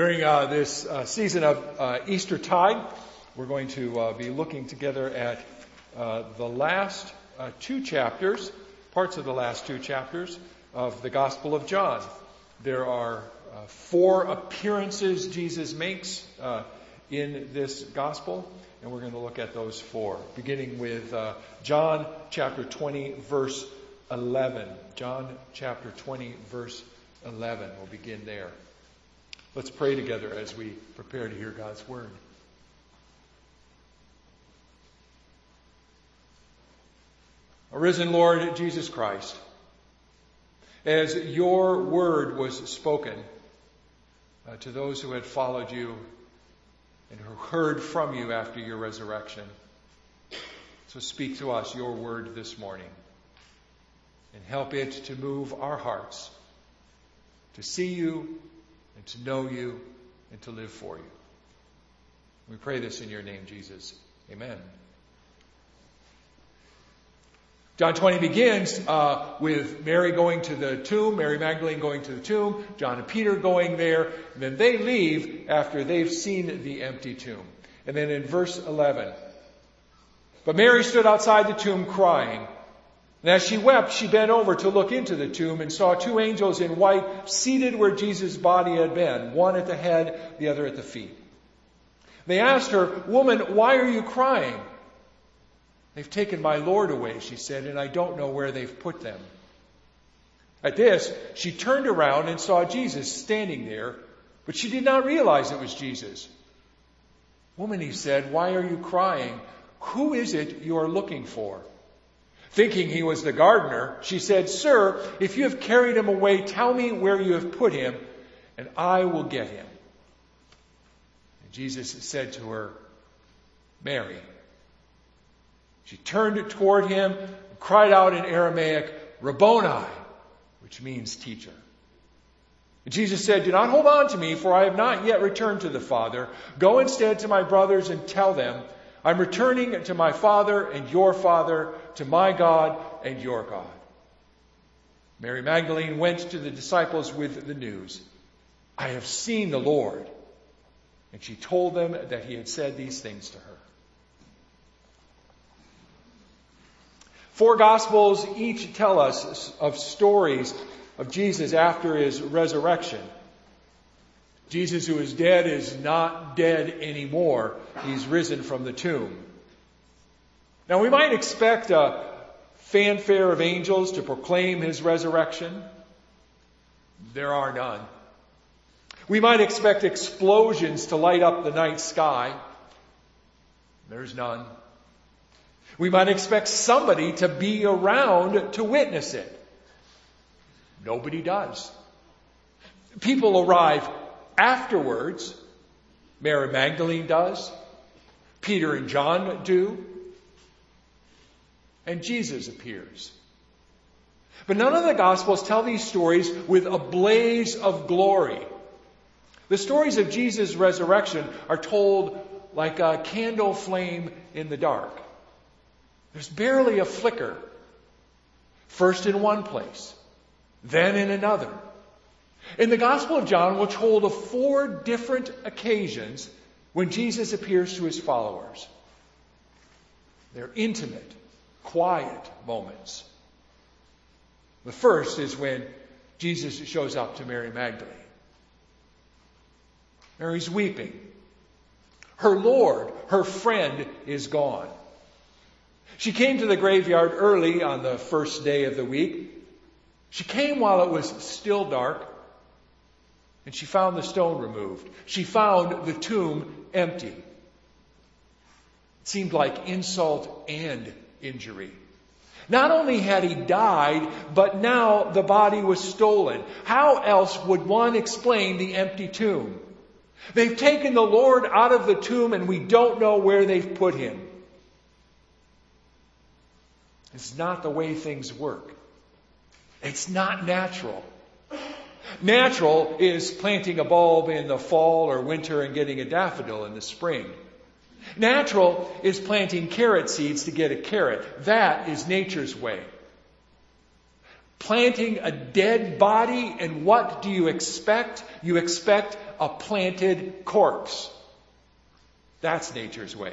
During uh, this uh, season of uh, Easter tide, we're going to uh, be looking together at uh, the last uh, two chapters, parts of the last two chapters of the Gospel of John. There are four appearances Jesus makes in this Gospel, and we're going to look at those four, beginning with John chapter 20, verse 11. John chapter 20, verse 11. We'll begin there. Let's pray together as we prepare to hear God's Word. Arisen Lord Jesus Christ, as your word was spoken uh, to those who had followed you and who heard from you after your resurrection, so speak to us your word this morning and help it to move our hearts to see you and to know you and to live for you. We pray this in your name, Jesus. Amen. John 20 begins uh, with Mary going to the tomb, Mary Magdalene going to the tomb, John and Peter going there, and then they leave after they've seen the empty tomb. And then in verse 11, but Mary stood outside the tomb crying. And as she wept, she bent over to look into the tomb and saw two angels in white seated where Jesus' body had been, one at the head, the other at the feet. They asked her, Woman, why are you crying? They've taken my Lord away, she said, and I don't know where they've put them. At this, she turned around and saw Jesus standing there, but she did not realize it was Jesus. Woman, he said, why are you crying? Who is it you are looking for? Thinking he was the gardener, she said, Sir, if you have carried him away, tell me where you have put him, and I will get him. And Jesus said to her, Mary. She turned toward him and cried out in Aramaic, Rabboni, which means teacher. And Jesus said, Do not hold on to me, for I have not yet returned to the Father. Go instead to my brothers and tell them, I'm returning to my Father and your Father, to my God and your God. Mary Magdalene went to the disciples with the news I have seen the Lord. And she told them that he had said these things to her. Four Gospels each tell us of stories of Jesus after his resurrection. Jesus, who is dead, is not dead anymore. He's risen from the tomb. Now, we might expect a fanfare of angels to proclaim his resurrection. There are none. We might expect explosions to light up the night sky. There's none. We might expect somebody to be around to witness it. Nobody does. People arrive Afterwards, Mary Magdalene does, Peter and John do, and Jesus appears. But none of the Gospels tell these stories with a blaze of glory. The stories of Jesus' resurrection are told like a candle flame in the dark. There's barely a flicker. First in one place, then in another. In the Gospel of John, we're told of four different occasions when Jesus appears to his followers. They're intimate, quiet moments. The first is when Jesus shows up to Mary Magdalene. Mary's weeping. Her Lord, her friend, is gone. She came to the graveyard early on the first day of the week. She came while it was still dark. And she found the stone removed. She found the tomb empty. It seemed like insult and injury. Not only had he died, but now the body was stolen. How else would one explain the empty tomb? They've taken the Lord out of the tomb and we don't know where they've put him. It's not the way things work. It's not natural. Natural is planting a bulb in the fall or winter and getting a daffodil in the spring. Natural is planting carrot seeds to get a carrot. That is nature's way. Planting a dead body, and what do you expect? You expect a planted corpse. That's nature's way.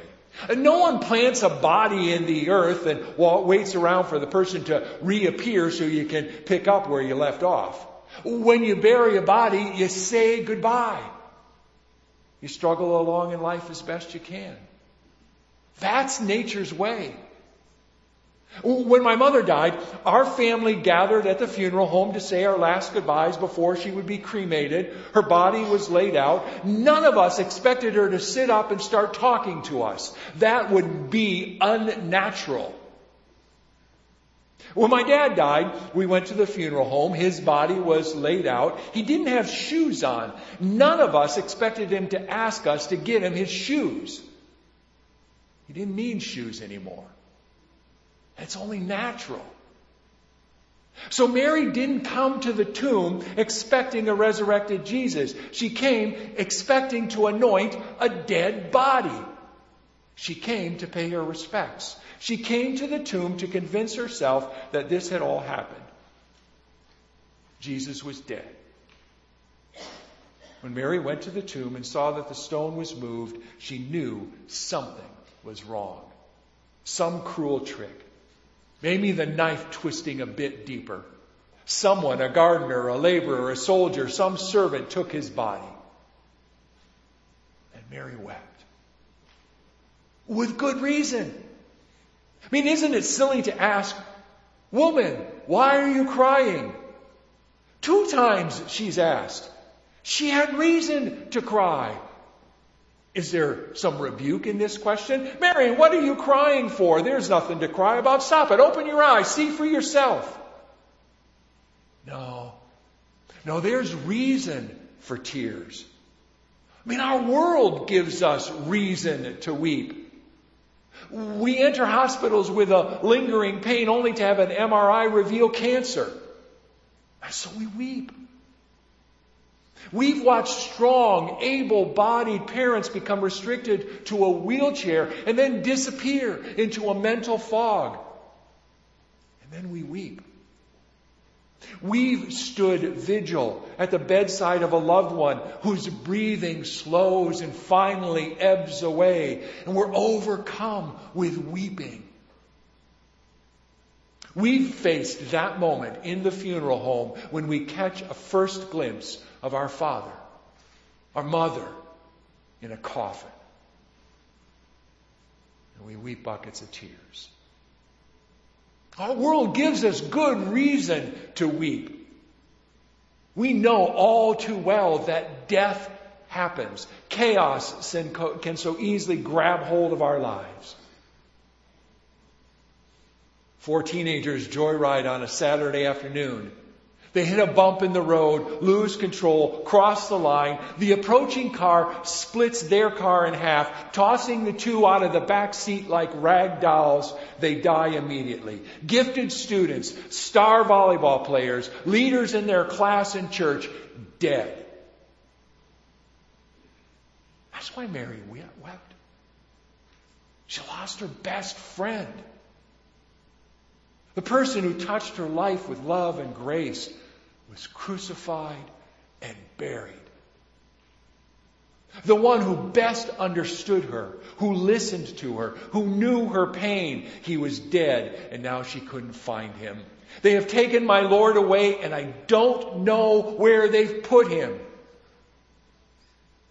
And no one plants a body in the earth and waits around for the person to reappear so you can pick up where you left off. When you bury a body, you say goodbye. You struggle along in life as best you can. That's nature's way. When my mother died, our family gathered at the funeral home to say our last goodbyes before she would be cremated. Her body was laid out. None of us expected her to sit up and start talking to us. That would be unnatural. When my dad died, we went to the funeral home. His body was laid out. He didn't have shoes on. None of us expected him to ask us to get him his shoes. He didn't need shoes anymore. It's only natural. So Mary didn't come to the tomb expecting a resurrected Jesus. She came expecting to anoint a dead body. She came to pay her respects. She came to the tomb to convince herself that this had all happened. Jesus was dead. When Mary went to the tomb and saw that the stone was moved, she knew something was wrong. Some cruel trick. Maybe the knife twisting a bit deeper. Someone, a gardener, a laborer, a soldier, some servant took his body. And Mary wept. With good reason. I mean, isn't it silly to ask, Woman, why are you crying? Two times she's asked. She had reason to cry. Is there some rebuke in this question? Mary, what are you crying for? There's nothing to cry about. Stop it. Open your eyes. See for yourself. No. No, there's reason for tears. I mean, our world gives us reason to weep. We enter hospitals with a lingering pain only to have an MRI reveal cancer. And so we weep. We've watched strong, able bodied parents become restricted to a wheelchair and then disappear into a mental fog. And then we weep. We've stood vigil at the bedside of a loved one whose breathing slows and finally ebbs away, and we're overcome with weeping. We've faced that moment in the funeral home when we catch a first glimpse of our father, our mother in a coffin. And we weep buckets of tears. Our world gives us good reason to weep. We know all too well that death happens. Chaos can so easily grab hold of our lives. Four teenagers joyride on a Saturday afternoon they hit a bump in the road, lose control, cross the line. The approaching car splits their car in half, tossing the two out of the back seat like rag dolls. They die immediately. Gifted students, star volleyball players, leaders in their class and church, dead. That's why Mary wept. She lost her best friend. The person who touched her life with love and grace was crucified and buried. The one who best understood her, who listened to her, who knew her pain, he was dead and now she couldn't find him. They have taken my Lord away and I don't know where they've put him.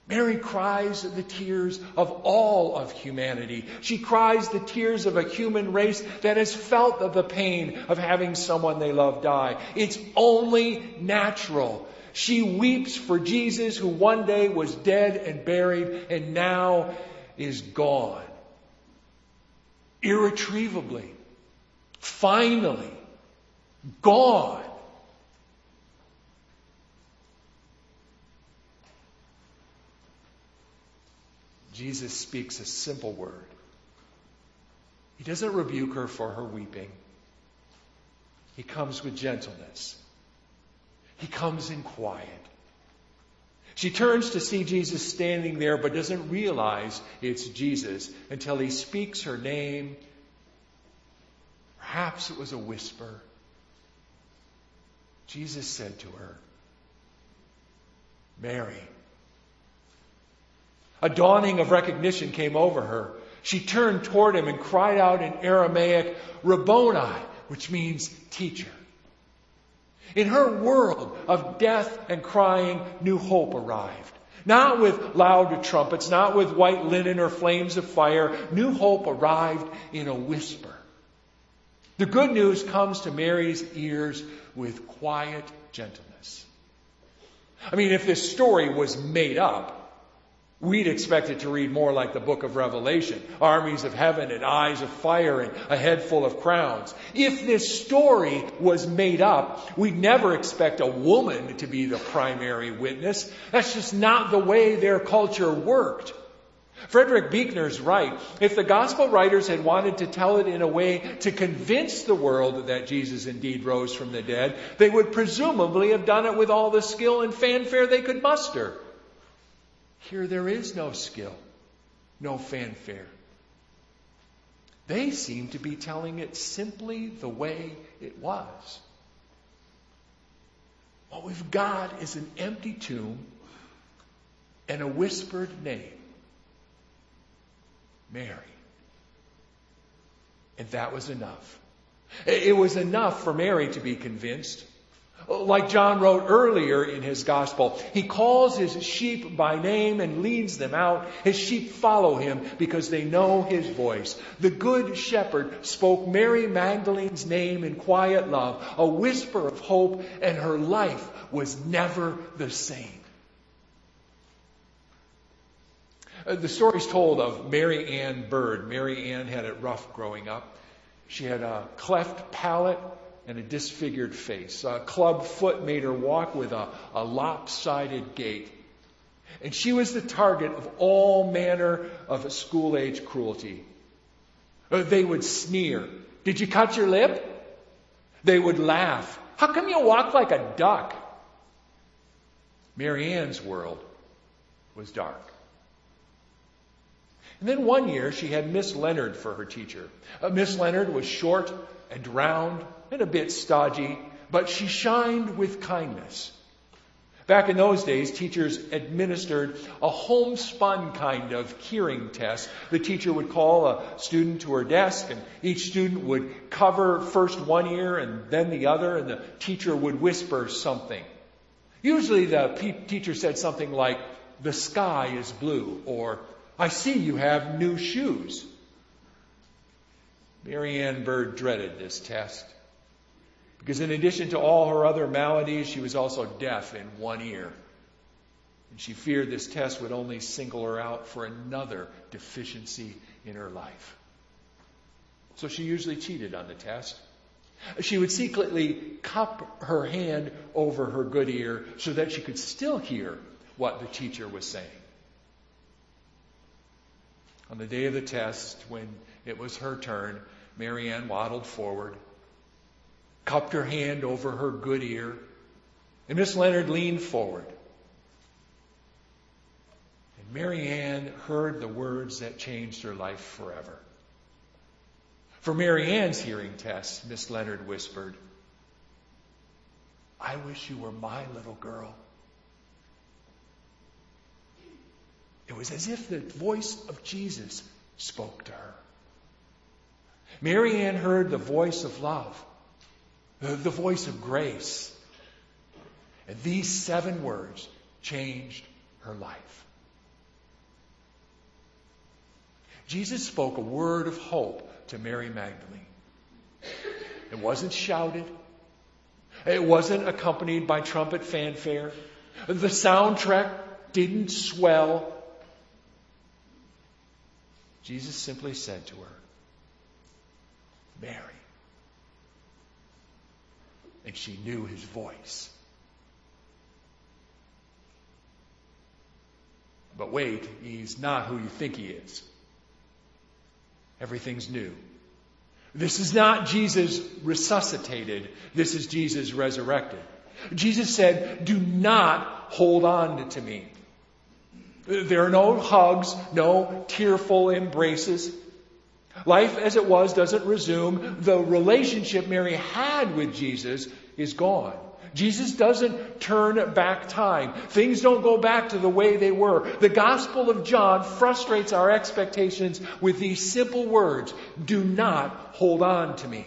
Mary cries the tears of all of humanity. She cries the tears of a human race that has felt the pain of having someone they love die. It's only natural. She weeps for Jesus who one day was dead and buried and now is gone. Irretrievably. Finally. Gone. Jesus speaks a simple word. He doesn't rebuke her for her weeping. He comes with gentleness. He comes in quiet. She turns to see Jesus standing there, but doesn't realize it's Jesus until he speaks her name. Perhaps it was a whisper. Jesus said to her, Mary. A dawning of recognition came over her. She turned toward him and cried out in Aramaic, Rabboni, which means teacher. In her world of death and crying, new hope arrived. Not with loud trumpets, not with white linen or flames of fire. New hope arrived in a whisper. The good news comes to Mary's ears with quiet gentleness. I mean, if this story was made up, we'd expect it to read more like the book of Revelation armies of heaven and eyes of fire and a head full of crowns. If this story was made up, we'd never expect a woman to be the primary witness. That's just not the way their culture worked. Frederick Buechner's right. If the gospel writers had wanted to tell it in a way to convince the world that Jesus indeed rose from the dead, they would presumably have done it with all the skill and fanfare they could muster. Here there is no skill, no fanfare. They seem to be telling it simply the way it was. What we've got is an empty tomb and a whispered name. Mary. And that was enough. It was enough for Mary to be convinced. Like John wrote earlier in his gospel, he calls his sheep by name and leads them out. His sheep follow him because they know his voice. The good shepherd spoke Mary Magdalene's name in quiet love, a whisper of hope, and her life was never the same. Uh, the story's told of Mary Ann Bird. Mary Ann had it rough growing up. She had a cleft palate and a disfigured face. A club foot made her walk with a, a lopsided gait. And she was the target of all manner of school age cruelty. Uh, they would sneer. Did you cut your lip? They would laugh. How come you walk like a duck? Mary Ann's world was dark. And then one year she had Miss Leonard for her teacher. Uh, Miss Leonard was short and round and a bit stodgy, but she shined with kindness. Back in those days, teachers administered a homespun kind of hearing test. The teacher would call a student to her desk, and each student would cover first one ear and then the other, and the teacher would whisper something. Usually the teacher said something like, the sky is blue, or I see you have new shoes. Mary Ann Bird dreaded this test because, in addition to all her other maladies, she was also deaf in one ear. And she feared this test would only single her out for another deficiency in her life. So she usually cheated on the test. She would secretly cup her hand over her good ear so that she could still hear what the teacher was saying. On the day of the test, when it was her turn, Mary Ann waddled forward, cupped her hand over her good ear, and Miss Leonard leaned forward. And Mary Ann heard the words that changed her life forever. For Mary Ann's hearing test, Miss Leonard whispered, I wish you were my little girl. It was as if the voice of Jesus spoke to her. Mary Ann heard the voice of love, the voice of grace. And these seven words changed her life. Jesus spoke a word of hope to Mary Magdalene. It wasn't shouted. It wasn't accompanied by trumpet fanfare. The soundtrack didn't swell. Jesus simply said to her, Mary. And she knew his voice. But wait, he's not who you think he is. Everything's new. This is not Jesus resuscitated. This is Jesus resurrected. Jesus said, do not hold on to me. There are no hugs, no tearful embraces. Life as it was doesn't resume. The relationship Mary had with Jesus is gone. Jesus doesn't turn back time. Things don't go back to the way they were. The Gospel of John frustrates our expectations with these simple words Do not hold on to me.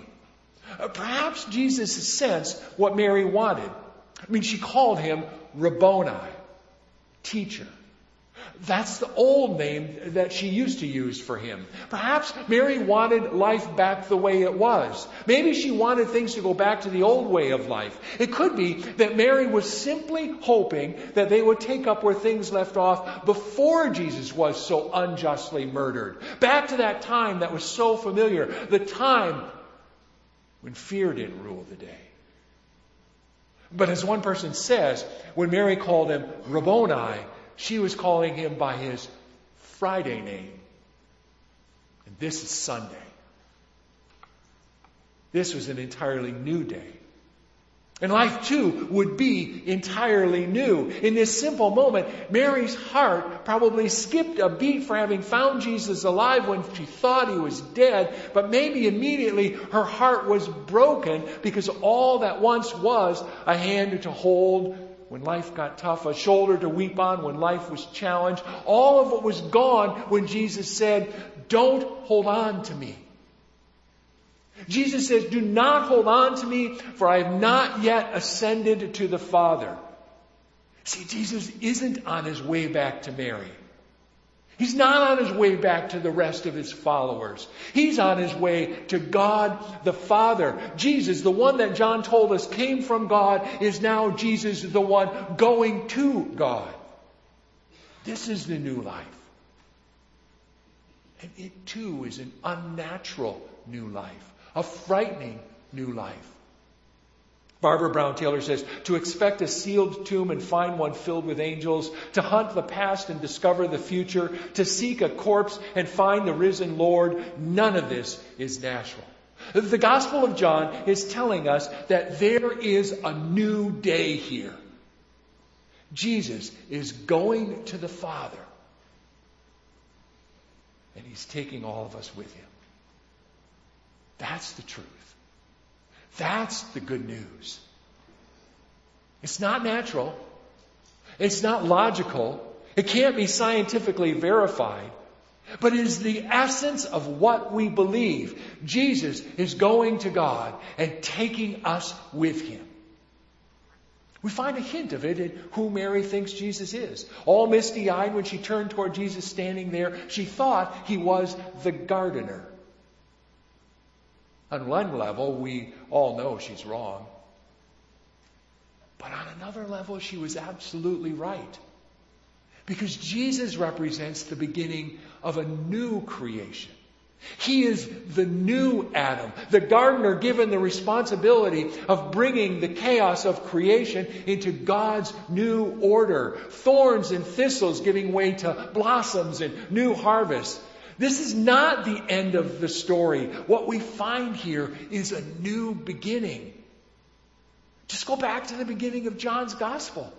Uh, perhaps Jesus sensed what Mary wanted. I mean, she called him Rabboni, teacher. That's the old name that she used to use for him. Perhaps Mary wanted life back the way it was. Maybe she wanted things to go back to the old way of life. It could be that Mary was simply hoping that they would take up where things left off before Jesus was so unjustly murdered. Back to that time that was so familiar. The time when fear didn't rule the day. But as one person says, when Mary called him Rabboni, she was calling him by his Friday name. And this is Sunday. This was an entirely new day. And life too would be entirely new. In this simple moment, Mary's heart probably skipped a beat for having found Jesus alive when she thought he was dead, but maybe immediately her heart was broken because all that once was a hand to hold when life got tough, a shoulder to weep on when life was challenged, all of it was gone when Jesus said, Don't hold on to me. Jesus says, Do not hold on to me, for I have not yet ascended to the Father. See, Jesus isn't on his way back to Mary. He's not on his way back to the rest of his followers. He's on his way to God the Father. Jesus, the one that John told us came from God, is now Jesus, the one going to God. This is the new life. And it too is an unnatural new life a frightening new life. Barbara Brown Taylor says, to expect a sealed tomb and find one filled with angels, to hunt the past and discover the future, to seek a corpse and find the risen Lord, none of this is natural. The Gospel of John is telling us that there is a new day here. Jesus is going to the Father, and he's taking all of us with him. That's the truth. That's the good news. It's not natural. It's not logical. It can't be scientifically verified. But it is the essence of what we believe. Jesus is going to God and taking us with him. We find a hint of it in who Mary thinks Jesus is. All misty eyed when she turned toward Jesus standing there, she thought he was the gardener. On one level, we all know she's wrong. But on another level, she was absolutely right. Because Jesus represents the beginning of a new creation. He is the new Adam, the gardener given the responsibility of bringing the chaos of creation into God's new order. Thorns and thistles giving way to blossoms and new harvests. This is not the end of the story. What we find here is a new beginning. Just go back to the beginning of John's gospel.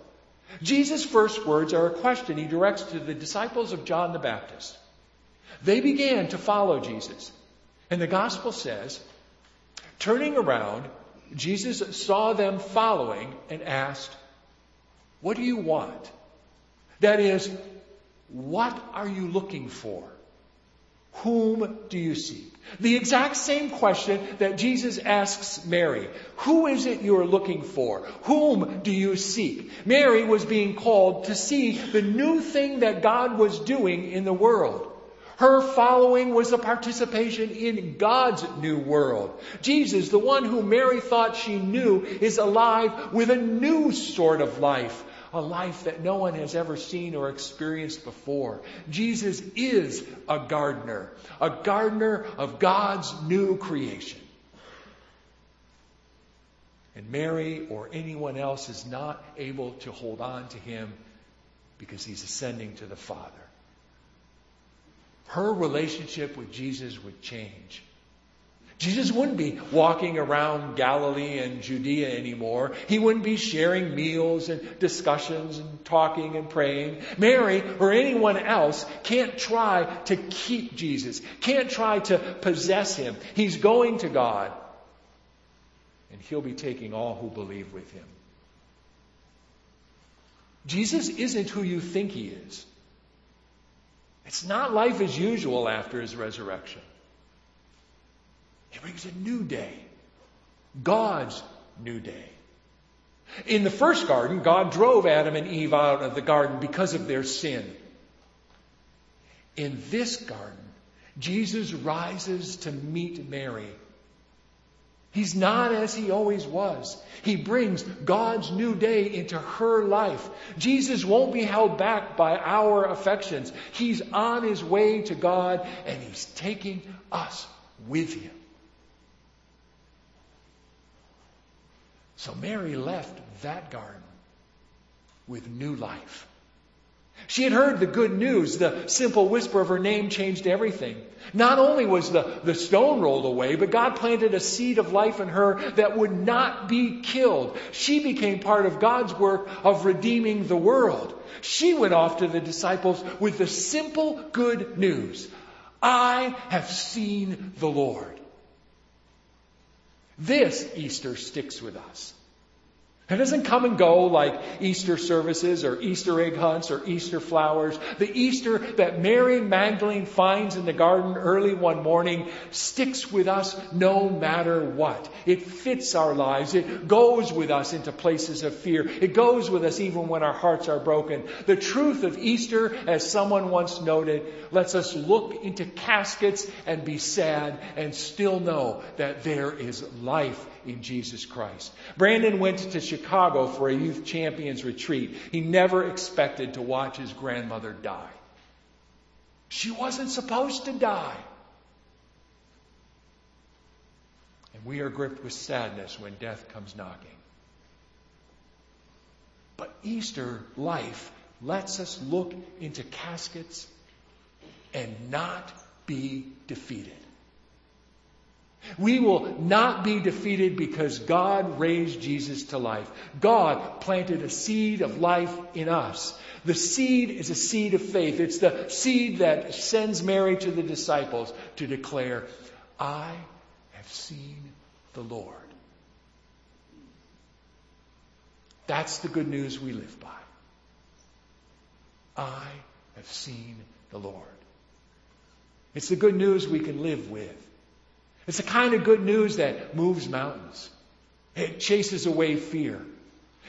Jesus' first words are a question he directs to the disciples of John the Baptist. They began to follow Jesus. And the gospel says, turning around, Jesus saw them following and asked, What do you want? That is, what are you looking for? Whom do you seek? The exact same question that Jesus asks Mary. Who is it you're looking for? Whom do you seek? Mary was being called to see the new thing that God was doing in the world. Her following was a participation in God's new world. Jesus, the one who Mary thought she knew, is alive with a new sort of life a life that no one has ever seen or experienced before. Jesus is a gardener, a gardener of God's new creation. And Mary or anyone else is not able to hold on to him because he's ascending to the Father. Her relationship with Jesus would change. Jesus wouldn't be walking around Galilee and Judea anymore. He wouldn't be sharing meals and discussions and talking and praying. Mary or anyone else can't try to keep Jesus, can't try to possess him. He's going to God. And he'll be taking all who believe with him. Jesus isn't who you think he is. It's not life as usual after his resurrection. He brings a new day. God's new day. In the first garden, God drove Adam and Eve out of the garden because of their sin. In this garden, Jesus rises to meet Mary. He's not as he always was. He brings God's new day into her life. Jesus won't be held back by our affections. He's on his way to God and he's taking us with him. So Mary left that garden with new life. She had heard the good news. The simple whisper of her name changed everything. Not only was the, the stone rolled away, but God planted a seed of life in her that would not be killed. She became part of God's work of redeeming the world. She went off to the disciples with the simple good news. I have seen the Lord. This Easter sticks with us. It doesn't come and go like Easter services or Easter egg hunts or Easter flowers. The Easter that Mary Magdalene finds in the garden early one morning sticks with us no matter what. It fits our lives. It goes with us into places of fear. It goes with us even when our hearts are broken. The truth of Easter, as someone once noted, lets us look into caskets and be sad and still know that there is life in Jesus Christ. Brandon went to Chicago for a youth champions retreat. He never expected to watch his grandmother die. She wasn't supposed to die. And we are gripped with sadness when death comes knocking. But Easter life lets us look into caskets and not be defeated. We will not be defeated because God raised Jesus to life. God planted a seed of life in us. The seed is a seed of faith. It's the seed that sends Mary to the disciples to declare, I have seen the Lord. That's the good news we live by. I have seen the Lord. It's the good news we can live with. It's the kind of good news that moves mountains. It chases away fear.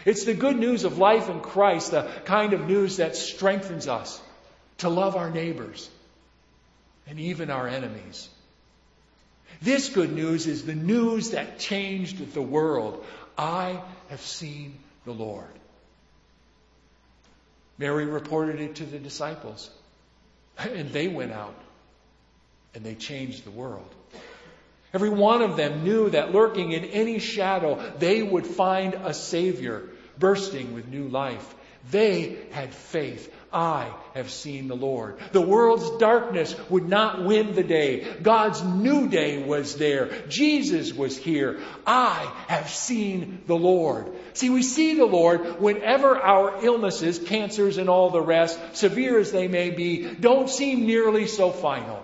It's the good news of life in Christ, the kind of news that strengthens us to love our neighbors and even our enemies. This good news is the news that changed the world. I have seen the Lord. Mary reported it to the disciples, and they went out and they changed the world. Every one of them knew that lurking in any shadow, they would find a Savior bursting with new life. They had faith. I have seen the Lord. The world's darkness would not win the day. God's new day was there. Jesus was here. I have seen the Lord. See, we see the Lord whenever our illnesses, cancers and all the rest, severe as they may be, don't seem nearly so final.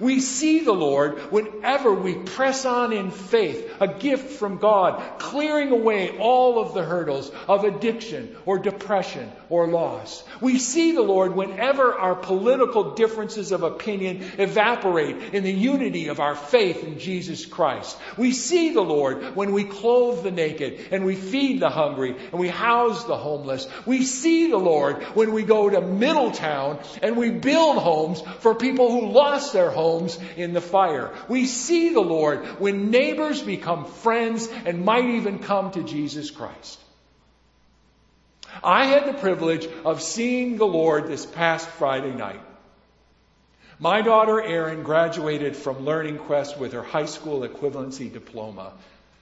We see the Lord whenever we press on in faith, a gift from God, clearing away all of the hurdles of addiction or depression or loss. We see the Lord whenever our political differences of opinion evaporate in the unity of our faith in Jesus Christ. We see the Lord when we clothe the naked and we feed the hungry and we house the homeless. We see the Lord when we go to Middletown and we build homes for people who lost their homes in the fire. We see the Lord when neighbors become friends and might even come to Jesus Christ. I had the privilege of seeing the Lord this past Friday night. My daughter Erin graduated from Learning Quest with her high school equivalency diploma.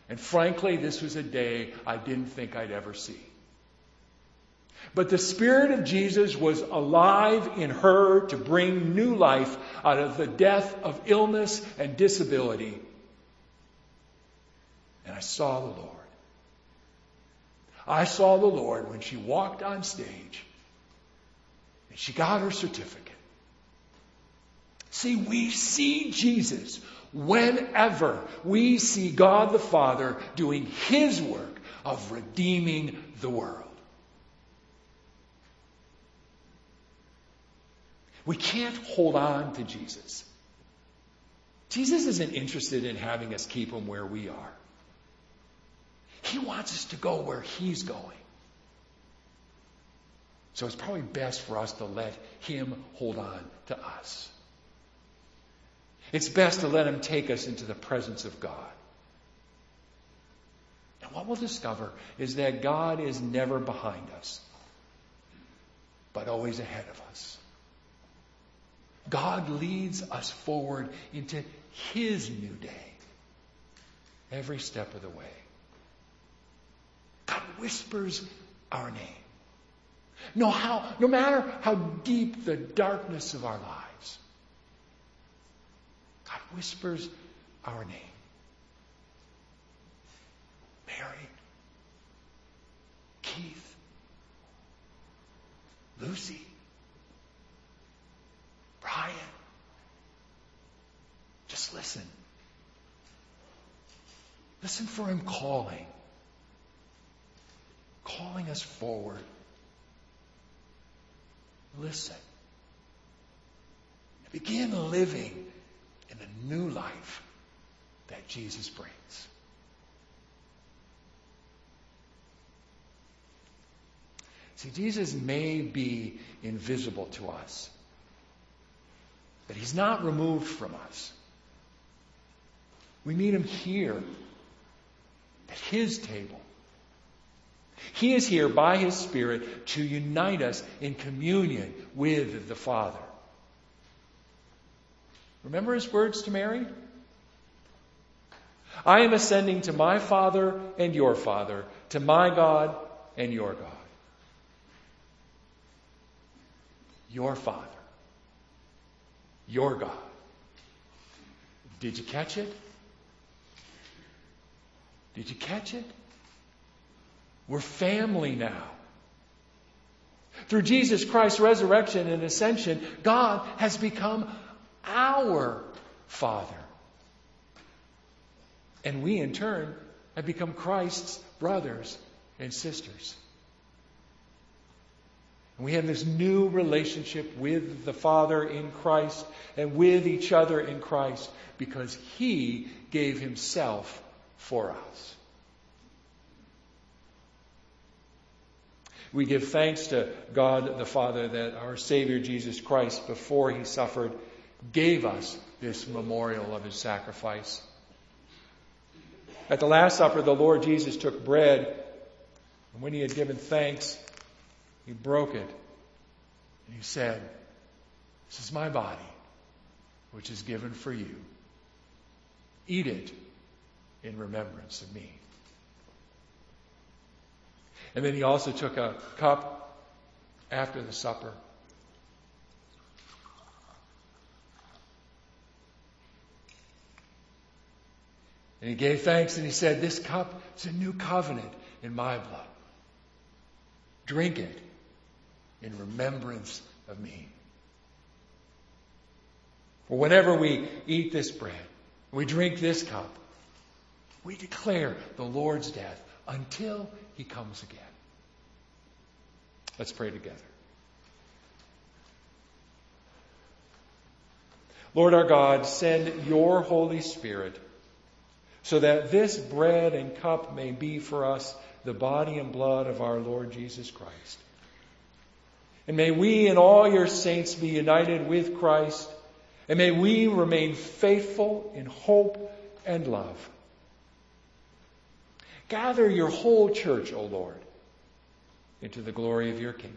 And frankly, this was a day I didn't think I'd ever see. But the Spirit of Jesus was alive in her to bring new life out of the death of illness and disability. And I saw the Lord. I saw the Lord when she walked on stage and she got her certificate. See, we see Jesus whenever we see God the Father doing His work of redeeming the world. We can't hold on to Jesus. Jesus isn't interested in having us keep him where we are. He wants us to go where he's going. So it's probably best for us to let him hold on to us. It's best to let him take us into the presence of God. And what we'll discover is that God is never behind us, but always ahead of us. God leads us forward into his new day every step of the way. God whispers our name. No, how, no matter how deep the darkness of our lives, God whispers our name. Mary, Keith, Lucy, Listen. Listen for him calling, calling us forward. Listen. Begin living in the new life that Jesus brings. See, Jesus may be invisible to us, but he's not removed from us. We meet him here at his table. He is here by his Spirit to unite us in communion with the Father. Remember his words to Mary? I am ascending to my Father and your Father, to my God and your God. Your Father. Your God. Did you catch it? Did you catch it? We're family now. Through Jesus Christ's resurrection and ascension, God has become our Father. And we, in turn, have become Christ's brothers and sisters. We have this new relationship with the Father in Christ and with each other in Christ because He gave Himself for us. We give thanks to God the Father that our Savior Jesus Christ, before He suffered, gave us this memorial of His sacrifice. At the Last Supper, the Lord Jesus took bread, and when He had given thanks, He broke it, and He said, This is my body, which is given for you. Eat it in remembrance of me. And then he also took a cup after the supper. And he gave thanks and he said, This cup is a new covenant in my blood. Drink it in remembrance of me. For whenever we eat this bread, we drink this cup, we declare the Lord's death until he comes again. Let's pray together. Lord our God, send your Holy Spirit so that this bread and cup may be for us the body and blood of our Lord Jesus Christ. And may we and all your saints be united with Christ, and may we remain faithful in hope and love. Gather your whole church, O Lord, into the glory of your kingdom.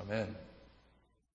Amen.